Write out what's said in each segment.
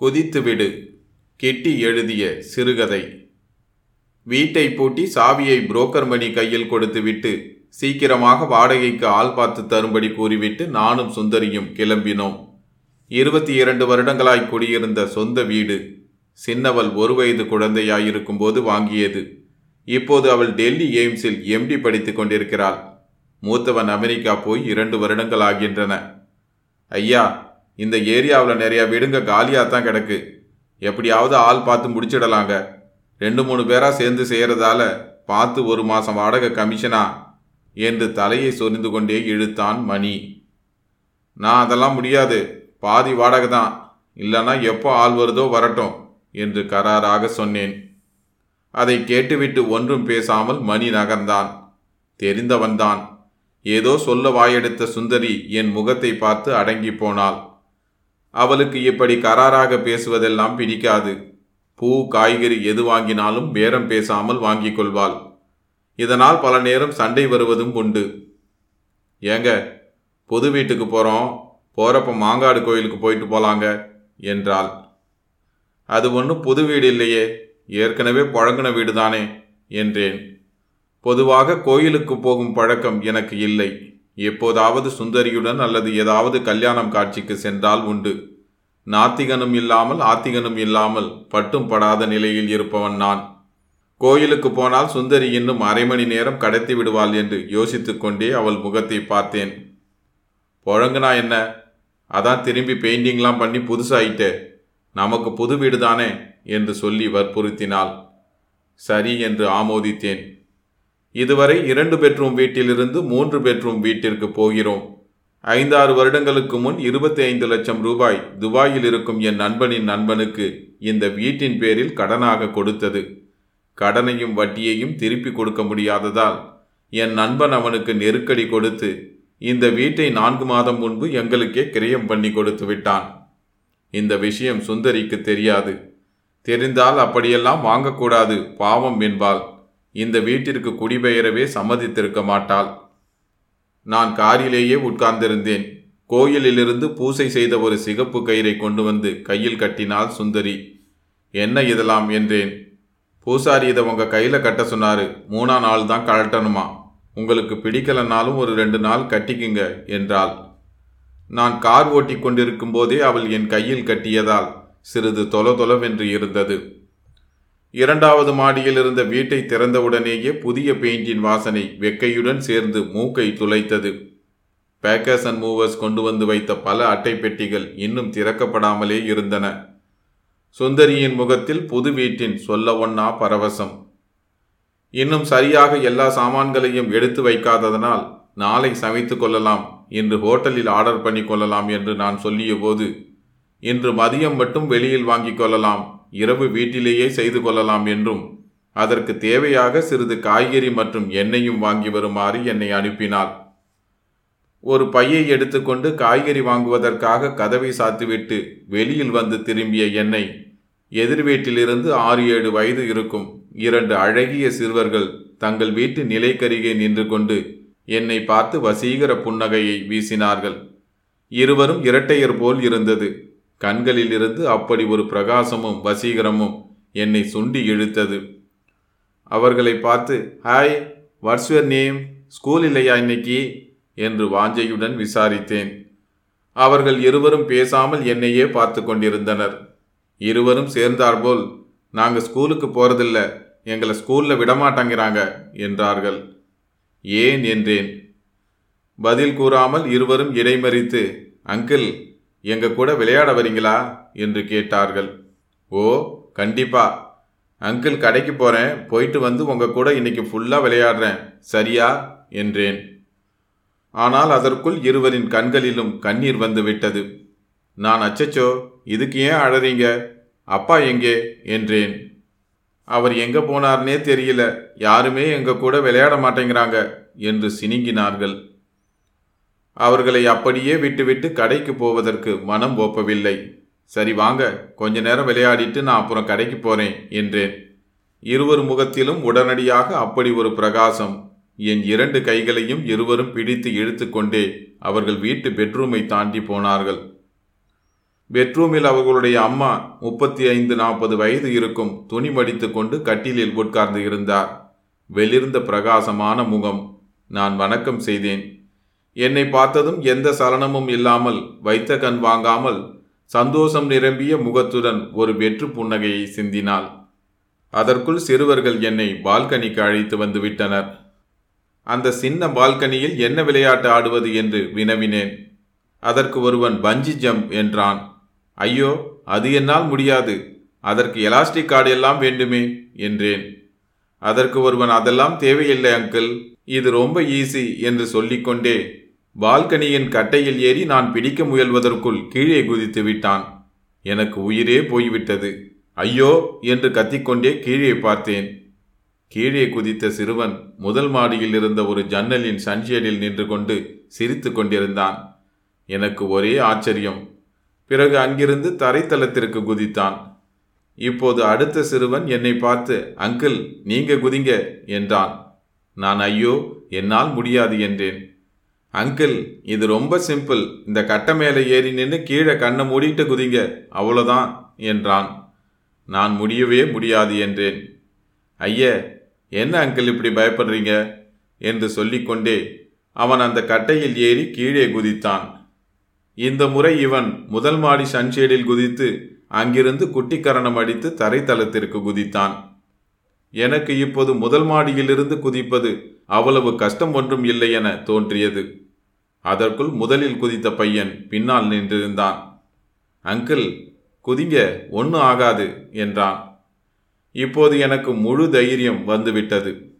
குதித்துவிடு. கெட்டி எழுதிய சிறுகதை. வீட்டை பூட்டி சாவியை புரோக்கர் மணி கையில் கொடுத்துவிட்டு சீக்கிரமாக வாடகைக்கு ஆள் பார்த்து தரும்படி கூறிவிட்டு நானும் சுந்தரியும் கிளம்பினோம். இருபத்தி இரண்டு வருடங்களாய் குடியிருந்த சொந்த வீடு சின்னவள் ஒரு வயது குழந்தையாயிருக்கும்போது வாங்கியது. இப்போது அவள் டெல்லி எய்ம்ஸில் எம்டி படித்துக் கொண்டிருக்கிறாள். மூத்தவன் அமெரிக்கா போய் இரண்டு வருடங்கள் ஆகின்றன. ஐயா இந்த ஏரியாவில் நிறைய வீடுங்க காலியாக தான் கிடக்கு. எப்படியாவது ஆள் பார்த்து முடிச்சிடலாங்க. ரெண்டு மூணு பேராக சேர்ந்து செய்கிறதால பார்த்து ஒரு மாதம் வாடகை கமிஷனா? என்று தலையை சொரிந்து கொண்டே இழுத்தான் மணி. நான் அதெல்லாம் முடியாது. பாதி வாடகை தான். இல்லைன்னா எப்போ ஆள் வருதோ வரட்டும் என்று கராராக சொன்னேன். அதை கேட்டுவிட்டு ஒன்றும் பேசாமல் மணி நகர்ந்தான். தெரிந்தவன்தான். ஏதோ சொல்ல வாயெடுத்த சுந்தரி என் முகத்தை பார்த்து அடங்கி போனாள். அவளுக்கு இப்படி கராராக பேசுவதெல்லாம் பிடிக்காது. பூ காய்கறி எது வாங்கினாலும் பேரம் பேசாமல் வாங்கிக் கொள்வாள். இதனால் பல நேரம் சண்டை வருவதும் உண்டு. ஏங்க புது வீட்டுக்கு போகிறோம் போகிறப்ப மாங்காடு கோயிலுக்கு போயிட்டு போலாங்க என்றாள். அது ஒன்றும் புது வீடு இல்லையே. ஏற்கனவே பழங்கின வீடு தானே என்றேன். பொதுவாக கோயிலுக்கு போகும் பழக்கம் எனக்கு இல்லை. எப்போதாவது சுந்தரியுடன் அல்லது ஏதாவது கல்யாணம் காட்சிக்கு சென்றால் உண்டு. நாத்திகனும் இல்லாமல் ஆத்திகனும் இல்லாமல் பட்டும் படாத நிலையில் இருப்பவன் நான். கோயிலுக்கு போனால் சுந்தரி இன்னும் அரை மணி நேரம் கடத்தி விடுவாள் என்று யோசித்துக்கொண்டே அவள் முகத்தை பார்த்தேன். புழங்குனா என்ன? அதான் திரும்பி பெயிண்டிங்லாம் பண்ணி புதுசாயிட்டே. நமக்கு புது வீடு தானே? என்று சொல்லி வற்புறுத்தினாள். சரி என்று ஆமோதித்தேன். இதுவரை இரண்டு பெட்ரூம் வீட்டிலிருந்து மூன்று பெட்ரூம் வீட்டிற்கு போகிறோம். ஐந்தாறு வருடங்களுக்கு முன் இருபத்தி ஐந்து லட்சம் ரூபாய் துபாயில் இருக்கும் என் நண்பனின் நண்பனுக்கு இந்த வீட்டின் பேரில் கடனாக கொடுத்தது. கடனையும் வட்டியையும் திருப்பி கொடுக்க முடியாததால் என் நண்பன் அவனுக்கு நெருக்கடி கொடுத்து இந்த வீட்டை நான்கு மாதம் முன்பு எங்களுக்கே கிரயம் பண்ணி கொடுத்து விட்டான். இந்த விஷயம் சுந்தரிக்கு தெரியாது. தெரிந்தால் அப்படியெல்லாம் வாங்கக்கூடாது பாவம் என்பாள். இந்த வீட்டிற்கு குடிபெயரவே சம்மதித்திருக்க மாட்டாள். நான் காரிலேயே உட்கார்ந்திருந்தேன். கோயிலிலிருந்து பூசை செய்த ஒரு சிகப்பு கயிறை கொண்டு வந்து கையில் கட்டினாள் சுந்தரி. என்ன இதெல்லாம்? என்றேன். பூசாரி இதை உங்க கையில் கட்ட சொன்னாரு. மூணா நாள் தான் கழட்டணுமா? உங்களுக்கு பிடிக்கலனாலும் ஒரு ரெண்டு நாள் கட்டிக்குங்க என்றாள். நான் கார் ஓட்டி கொண்டிருக்கும் போதே அவள் என் கையில் கட்டியதால் சிறிது தொல தொலவென்று இருந்தது. இரண்டாவது மாடியில் இருந்த வீட்டை திறந்தவுடனேயே புதிய பெயிண்டின் வாசனை வெக்கையுடன் சேர்ந்து மூக்கை துளைத்தது. பேக்கர்ஸ் அண்ட் மூவர்ஸ் கொண்டு வந்து வைத்த பல அட்டை பெட்டிகள் இன்னும் திறக்கப்படாமலே இருந்தன. சுந்தரியின் முகத்தில் புது வீட்டின் சொல்ல ஒன்னா பரவசம். இன்னும் சரியாக எல்லா சாமான்களையும் எடுத்து வைக்காததனால் நாளை சமைத்து கொள்ளலாம் இன்று ஹோட்டலில் ஆர்டர் பண்ணி கொள்ளலாம் என்று நான் சொல்லிய போது இன்று மதியம் மட்டும் வெளியில் வாங்கிக் கொள்ளலாம் இரவு வீட்டிலேயே செய்து கொள்ளலாம் என்றும் அதற்கு தேவையாக சிறிது காய்கறி மற்றும் எண்ணெயும் வாங்கி வருமாறு என்னை அனுப்பினாள். ஒரு பையை எடுத்துக்கொண்டு காய்கறி வாங்குவதற்காக கதவை சாத்துவிட்டு வெளியில் வந்து திரும்பிய என்னை எதிர் வீட்டிலிருந்து ஆறு ஏழு வயது இருக்கும் இரண்டு அழகிய சிறுவர்கள் தங்கள் வீட்டு நிலைக்கருகே நின்று கொண்டு என்னை பார்த்து வசீகர புன்னகையை வீசினார்கள். இருவரும் இரட்டையர் போல் இருந்தது. கண்களிலிருந்து அப்படி ஒரு பிரகாசமும் வசீகரமும் என்னை சுண்டி இழுத்தது. அவர்களை பார்த்து hi what's your name school இல்லையா இன்னைக்கு? என்று வாஞ்சையுடன் விசாரித்தேன். அவர்கள் இருவரும் பேசாமல் என்னையே பார்த்து கொண்டிருந்தனர். இருவரும் சேர்ந்தார்போல் நாங்கள் ஸ்கூலுக்கு போகிறதில்ல எங்களை ஸ்கூலில் விடமாட்டாங்கிறாங்க என்றார்கள். ஏன்? என்றேன். பதில் கூறாமல் இருவரும் இடைமறித்து அங்கிள் எங்க கூட விளையாட வரீங்களா? என்று கேட்டார்கள். ஓ கண்டிப்பா. அங்கிள் கடைக்கு போறேன். போயிட்டு வந்து உங்க கூட இன்னைக்கு ஃபுல்லா விளையாடுறேன். சரியா? என்றேன். ஆனால் அதற்குள் இருவரின் கண்களிலும் கண்ணீர் வந்து விட்டது. நான் அச்சச்சோ இதுக்கு ஏன் அழறீங்க? அப்பா எங்கே? என்றேன். அவர் எங்க போனார்னே தெரியல. யாருமே எங்க கூட விளையாட மாட்டேங்கிறாங்க என்று சினிங்கினார்கள். அவர்களை அப்படியே விட்டுவிட்டு கடைக்கு போவதற்கு மனம் ஒப்பவில்லை. சரி வாங்க கொஞ்ச நேரம் விளையாடிட்டு நான் அப்புறம் கடைக்கு போறேன் என்றேன். இருவர் முகத்திலும் உடனடியாக அப்படி ஒரு பிரகாசம். என் இரண்டு கைகளையும் இருவரும் பிடித்து இழுத்துக்கொண்டே அவர்கள் வீட்டு பெட்ரூமை தாண்டி போனார்கள். பெட்ரூமில் அவர்களுடைய அம்மா முப்பத்தி ஐந்து நாற்பது வயது இருக்கும் துணி மடித்து கொண்டு கட்டிலில் உட்கார்ந்து இருந்தார். வெளிர்ந்த பிரகாசமான முகம். நான் வணக்கம் செய்தேன். என்னை பார்த்ததும் எந்த சலனமும் இல்லாமல் வைத்த கண் வாங்காமல் சந்தோஷம் நிரம்பிய முகத்துடன் ஒரு வெற்று புன்னகையை சிந்தினாள். அதற்குள் சிறுவர்கள் என்னை பால்கனிக்கு அழைத்து வந்து விட்டனர். அந்த சின்ன பால்கனியில் என்ன விளையாட்டு ஆடுவது என்று வினவினேன். அதற்கு ஒருவன் பஞ்சி ஜம்ப் என்றான். ஐயோ அது என்னால் முடியாது. அதற்கு எலாஸ்டிக் கார்டு எல்லாம் வேண்டுமே என்றேன். அதற்கு ஒருவன் அதெல்லாம் தேவையில்லை அங்கிள். இது ரொம்ப ஈஸி என்று சொல்லிக்கொண்டே பால்கனியின் கட்டையில் ஏறி நான் பிடிக்க முயல்வதற்குள் கீழே குதித்து விட்டான். எனக்கு உயிரே போய்விட்டது. ஐயோ என்று கத்திக்கொண்டே கீழே பார்த்தேன். கீழே குதித்த சிறுவன் முதல் மாடியில் இருந்த ஒரு ஜன்னலின் சன்ஷேடில் நின்று கொண்டு சிரித்து கொண்டிருந்தான். எனக்கு ஒரே ஆச்சரியம். பிறகு அங்கிருந்து தரைத்தளத்திற்கு குதித்தான். இப்போது அடுத்த சிறுவன் என்னை பார்த்து அங்கிள் நீங்க குதிங்க என்றான். நான் ஐயோ என்னால் முடியாது என்றேன். அங்கிள் இது ரொம்ப சிம்பிள். இந்த கட்டை மேலே ஏறி நின்று கீழே கண்ணை மூடிட்டு குதிங்க. அவ்வளோதான் என்றான். நான் முடியவே முடியாது என்றேன். ஐய என்ன அங்கிள் இப்படி பயப்படுறீங்க? என்று சொல்லிக்கொண்டே அவன் அந்த கட்டையில் ஏறி கீழே குதித்தான். இந்த முறை இவன் முதல் மாடி சன்ஷேடில் குதித்து அங்கிருந்து குட்டிக்கரணம் அடித்து தரைத்தளத்திற்கு குதித்தான். எனக்கு இப்போது முதல் மாடியிலிருந்து குதிப்பது அவ்வளவு கஷ்டம் ஒன்றும் இல்லை என தோன்றியது. அதற்குள் முதலில் குதித்த பையன் பின்னால் நின்றிருந்தான். அங்கிள் குதிங்க ஒன்றும் ஆகாது என்றான். இப்போது எனக்கு முழு தைரியம் வந்துவிட்டது.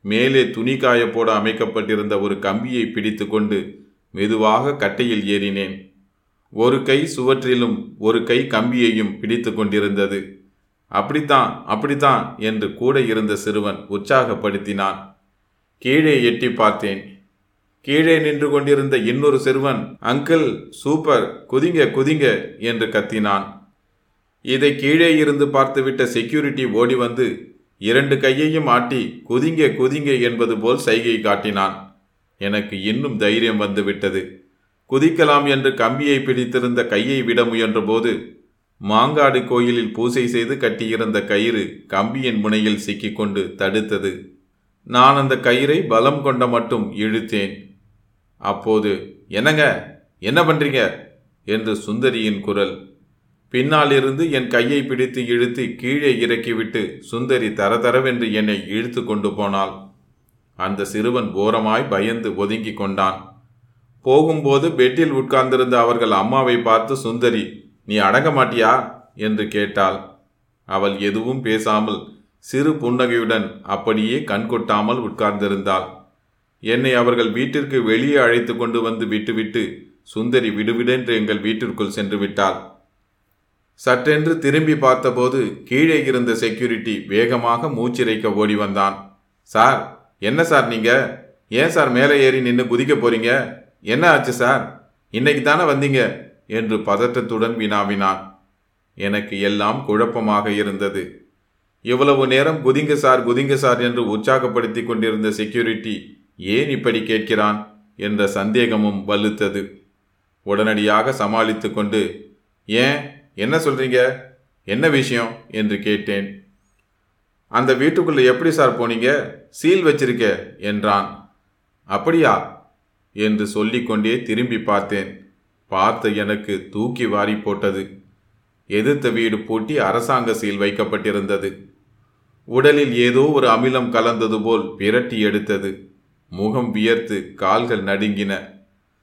மேலே துணி காய போட அமைக்கப்பட்டிருந்த ஒரு கம்பியை பிடித்து கொண்டு மெதுவாக கட்டையில் ஏறினேன். ஒரு கை சுவற்றிலும் ஒரு கை கம்பியையும் பிடித்து கொண்டிருந்தது. அப்படித்தான் அப்படித்தான் என்று கூட இருந்த சிறுவன் உற்சாகப்படுத்தினான். கீழே எட்டி பார்த்தேன். கீழே நின்று கொண்டிருந்த இன்னொரு சிறுவன் அங்கிள் சூப்பர் குதிங்க குதிங்க என்று கத்தினான். இதை கீழே இருந்து பார்த்துவிட்ட செக்யூரிட்டி ஓடி வந்து இரண்டு கையையும் ஆட்டி குதிங்க குதிங்க என்பது போல் சைகை காட்டினான். எனக்கு இன்னும் தைரியம் வந்துவிட்டது குதிக்கலாம் என்று கம்பியை பிடித்திருந்த கையை விட முயன்றபோது மாங்காடு கோயிலில் பூசை செய்து கட்டியிருந்த கயிறு கம்பியின் முனையில் சிக்கிக்கொண்டு தடுத்தது. நான் அந்த கயிறை பலம் கொண்ட மட்டும் இழுத்தேன். அப்போது என்னங்க? என்ன பண்றீங்க? என்று சுந்தரியின் குரல். பின்னாலிருந்து என் கையை பிடித்து இழுத்து கீழே இறக்கிவிட்டு சுந்தரி தரதரவென்று என்னை இழுத்து கொண்டு போனாள். அந்த சிறுவன் ஓரமாய் பயந்து ஒதுங்கி கொண்டான். போகும்போது பெட்டில் உட்கார்ந்திருந்த அவர்கள் அம்மாவை பார்த்து சுந்தரி நீ அடங்க மாட்டியா? என்று கேட்டாள். அவள் எதுவும் பேசாமல் சிறு புன்னகையுடன் அப்படியே கண்கொட்டாமல் உட்கார்ந்திருந்தாள். என்னை அவர்கள் வீட்டிற்கு வெளியே அழைத்து கொண்டு வந்து விட்டுவிட்டு சுந்தரி விடுவிடென்று எங்கள் வீட்டிற்குள் சென்று விட்டாள். சற்றென்று திரும்பி பார்த்தபோது கீழே இருந்த செக்யூரிட்டி வேகமாக மூச்சிறைக்க ஓடி வந்தான். சார் என்ன சார் நீங்க? ஏன் சார் மேலே ஏறி நின்று குதிக்க போறீங்க? என்ன ஆச்சு சார்? இன்னைக்கு தானே வந்தீங்க? என்று பதட்டத்துடன் வினாவினான். எனக்கு எல்லாம் குழப்பமாக இருந்தது. இவ்வளவு நேரம் குதிங்க சார் குதிங்க சார் என்று உற்சாகப்படுத்தி கொண்டிருந்த செக்யூரிட்டி ஏன் இப்படி கேட்கிறான் என்ற சந்தேகமும் வலுத்தது. உடனடியாக சமாளித்து கொண்டு ஏன்? என்ன சொல்றீங்க? என்ன விஷயம்? என்று கேட்டேன். அந்த வீட்டுக்குள்ள எப்படி சார் போனீங்க? சீல் வச்சிருக்க என்றான். அப்படியா? என்று சொல்லிக்கொண்டே திரும்பி பார்த்தேன். பார்த்த எனக்கு தூக்கி வாரி போட்டது. எதிர்த்த வீடு பூட்டி அரசாங்க சீல் வைக்கப்பட்டிருந்தது. உடலில் ஏதோ ஒரு அமிலம் கலந்தது போல் பிரட்டி எடுத்தது. முகம் வியர்த்து கால்கள் நடுங்கின.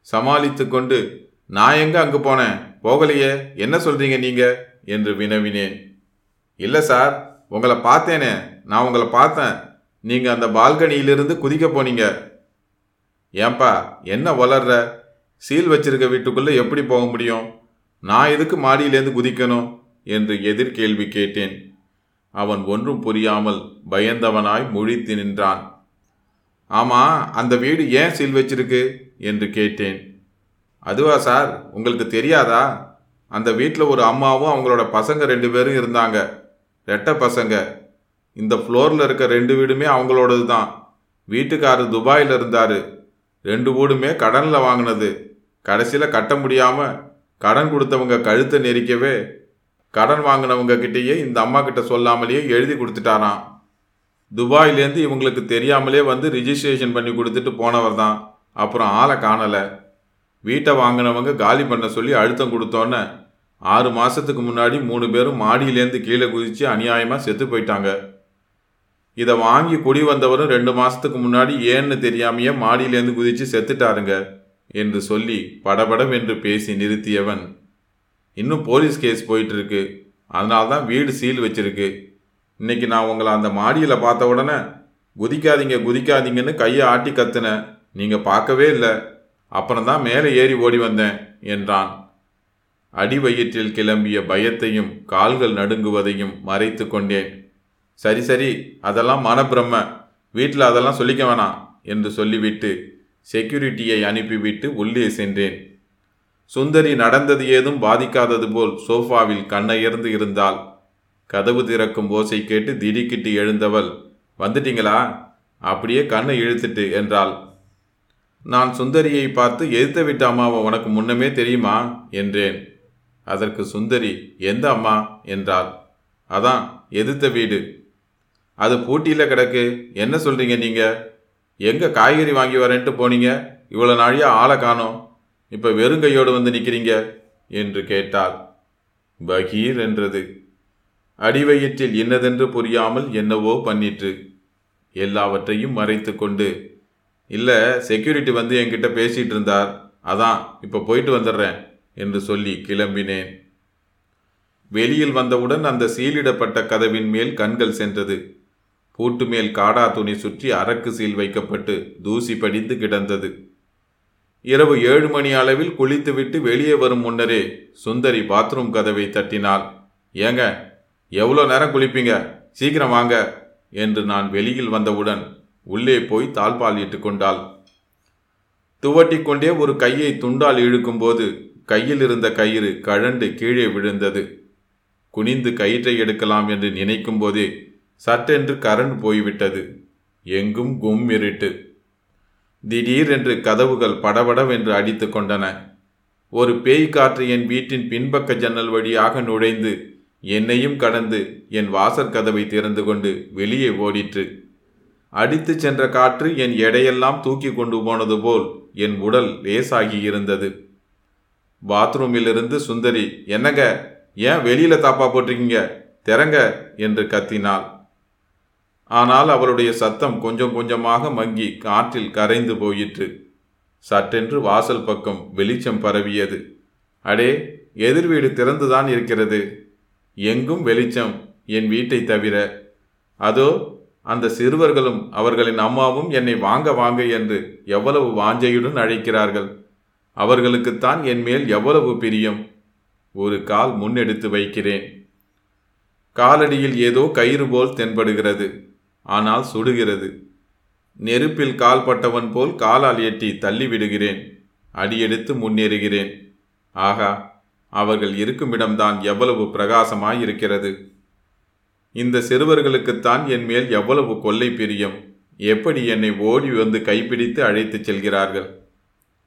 சமாளித்து கொண்டு நான் எங்க அங்கு போனேன்? போகலையே. என்ன சொல்றீங்க நீங்க? என்று வினவினேன். இல்லை சார் உங்களை பார்த்தேனே. நான் உங்களை பார்த்தேன். நீங்க அந்த பால்கனியிலிருந்து குதிக்க போனீங்க. ஏன்பா என்ன வளர்ற? சீல் வச்சிருக்க வீட்டுக்குள்ள எப்படி போக முடியும்? நான் எதுக்கு மாடியிலேருந்து குதிக்கணும்? என்று எதிர்கேள்வி கேட்டேன். அவன் ஒன்றும் புரியாமல் பயந்தவனாய் முழித்து நின்றான். ஆமா அந்த வீடு ஏன் சீல் வச்சிருக்கு? என்று கேட்டேன். அதுவா சார் உங்களுக்கு தெரியாதா? அந்த வீட்டில் ஒரு அம்மாவும் அவங்களோட பசங்க ரெண்டு பேரும் இருந்தாங்க. ரெட்ட பசங்க. இந்த ஃப்ளோரில் இருக்க ரெண்டு வீடுமே அவங்களோடது தான். வீட்டுக்காரர் துபாயில் இருந்தார். ரெண்டு வீடுமே கடனில் வாங்கினது. கடைசியில் கட்ட முடியாமல் கடன் கொடுத்தவங்க கழுத்தை நெரிக்கவே கடன் வாங்கினவங்க கிட்டேயே இந்த அம்மா கிட்ட சொல்லாமலேயே எழுதி கொடுத்துட்டாராம். துபாயிலேருந்து இவங்களுக்கு தெரியாமலே வந்து ரிஜிஸ்ட்ரேஷன் பண்ணி கொடுத்துட்டு போனவர் தான். அப்புறம் ஆளை காணலை. வீட்டை வாங்கினவங்க காலி பண்ண சொல்லி அழுத்தம் கொடுத்தோன்னே ஆறு மாதத்துக்கு முன்னாடி மூணு பேரும் மாடியிலேருந்து கீழே குதித்து அநியாயமாக செத்து போயிட்டாங்க. இதை வாங்கி குடி வந்தவரும் ரெண்டு மாதத்துக்கு முன்னாடி ஏன்னு தெரியாமையே மாடியிலேருந்து குதித்து செத்துட்டாருங்க என்று சொல்லி படபடம் என்று பேசி நிறுத்தியவன் இன்னும் போலீஸ் கேஸ் போயிட்டுருக்கு. அதனால தான் வீடு சீல் வச்சிருக்கு. இன்னைக்கு நான் உங்களை அந்த மாடியில் பார்த்த உடனே குதிக்காதீங்க குதிக்காதீங்கன்னு கையை ஆட்டி கத்துனேன். நீங்கள் பார்க்கவே இல்லை. அப்புறம் தான் மேலே ஏறி ஓடி வந்தேன் என்றான். அடி வயிற்றில் கிளம்பிய பயத்தையும் கால்கள் நடுங்குவதையும் மறைத்து கொண்டேன். சரி சரி அதெல்லாம் மனப்பிரம்ம. வீட்டில் அதெல்லாம் சொல்லிக்க வேணாம் என்று சொல்லிவிட்டு செக்யூரிட்டியை அனுப்பிவிட்டு உள்ளே சென்றேன். சுந்தரி நடந்தது ஏதும் பாதிக்காதது போல் சோஃபாவில் கண்ணயர்ந்து இருந்தாள். கதவு திறக்கும் ஓசை கேட்டு திடுக்கிட்டு எழுந்தவள் வந்துட்டீங்களா? அப்படியே கண்ணை இழுத்துட்டு என்றாள். நான் சுந்தரியை பார்த்து எதிர்த்த விட்ட அம்மாவை உனக்கு முன்னமே தெரியுமா? என்றேன். அதற்கு சுந்தரி எந்த அம்மா? என்றாள். அதான் எதிர்த்த வீடு. அது பூட்டியில் கிடக்கு. என்ன சொல்கிறீங்க நீங்கள் எங்கே காய்கறி வாங்கி வரேன்ட்டு போனீங்க? இவ்வளோ நாழியா ஆளை காணோம். இப்போ வெறுங்கையோடு வந்து நிற்கிறீங்க என்று கேட்டாள். பகீர் என்றது. அடிவயிற்றில் இன்னதென்று புரியாமல் என்னவோ பண்ணிற்று. எல்லாவற்றையும் மறைத்து கொண்டு இல்லை செக்யூரிட்டி வந்து என்கிட்ட பேசிகிட்டு இருந்தார். அதான் இப்போ போயிட்டு வந்துடுறேன் என்று சொல்லி கிளம்பினேன். வெளியில் வந்தவுடன் அந்த சீலிடப்பட்ட கதவின் மேல் கண்கள் சென்றது. பூட்டு மேல் காடா துணி சுற்றி அரக்கு சீல் வைக்கப்பட்டு தூசி படிந்து கிடந்தது. இரவு ஏழு மணி அளவில் குளித்துவிட்டு வெளியே வரும் முன்னரே சுந்தரி பாத்ரூம் கதவை தட்டினாள். ஏங்க எவ்வளோ நேரம் குளிப்பீங்க? சீக்கிரம் வாங்க என்று நான் வெளியில் வந்தவுடன் உள்ளே போய் தாழ்பால் இட்டு கொண்டாள். துவட்டி கொண்டே ஒரு கையை துண்டால் இழுக்கும்போது கையில் இருந்த கயிறு கழண்டு கீழே விழுந்தது. குனிந்து கயிற்றை எடுக்கலாம் என்று நினைக்கும் போதே சட்டென்று கரண்ட் போய்விட்டது. எங்கும் கும் இருட்டு. திடீரென்று கதவுகள் படபடவென்று அடித்து கொண்டன. ஒரு பேய் காற்று என் வீட்டின் பின்பக்க ஜன்னல் வழியாக நுழைந்து என்னையும் கடந்து என் வாசற் கதவை திறந்து கொண்டு வெளியே ஓடிற்று. அடித்து சென்ற காற்று என் எடையெல்லாம் தூக்கி கொண்டு போனது போல் என் உடல் லேசாகி இருந்தது. பாத்ரூமிலிருந்து சுந்தரி என்னங்க? ஏன் வெளியில தாப்பா போட்டிருக்கீங்க? திறங்க! என்று கத்தினாள். ஆனால் அவளுடைய சத்தம் கொஞ்சம் கொஞ்சமாக மங்கி காற்றில் கரைந்து போயிற்று. சட்டென்று வாசல் பக்கம் வெளிச்சம் பரவியது. அடே எதிர் வீடு திறந்துதான் இருக்கிறது. எங்கும் வெளிச்சம் என் வீட்டை தவிர. அதோ அந்த சிறுவர்களும் அவர்களின் அம்மாவும் என்னை வாங்க வாங்க என்று எவ்வளவு வாஞ்சையுடன் அழைக்கிறார்கள். அவர்களுக்குத்தான் என் மேல் எவ்வளவு பிரியம். ஒரு கால் முன்னெடுத்து வைக்கிறேன். காலடியில் ஏதோ கயிறு போல் தென்படுகிறது. ஆனால் சுடுகிறது. நெருப்பில் கால் பட்டவன் போல் காலால் எட்டி தள்ளி விடுகிறேன் அடியெடுத்து முன்னேறுகிறேன். ஆகா அவர்கள் இருக்குமிடம்தான் எவ்வளவு பிரகாசமாயிருக்கிறது. இந்த சிறுவர்களுக்குத்தான் என் மேல் எவ்வளவு கொள்ளை பிரியம். எப்படி என்னை ஓடி வந்து கைப்பிடித்து அழைத்துச் செல்கிறார்கள்?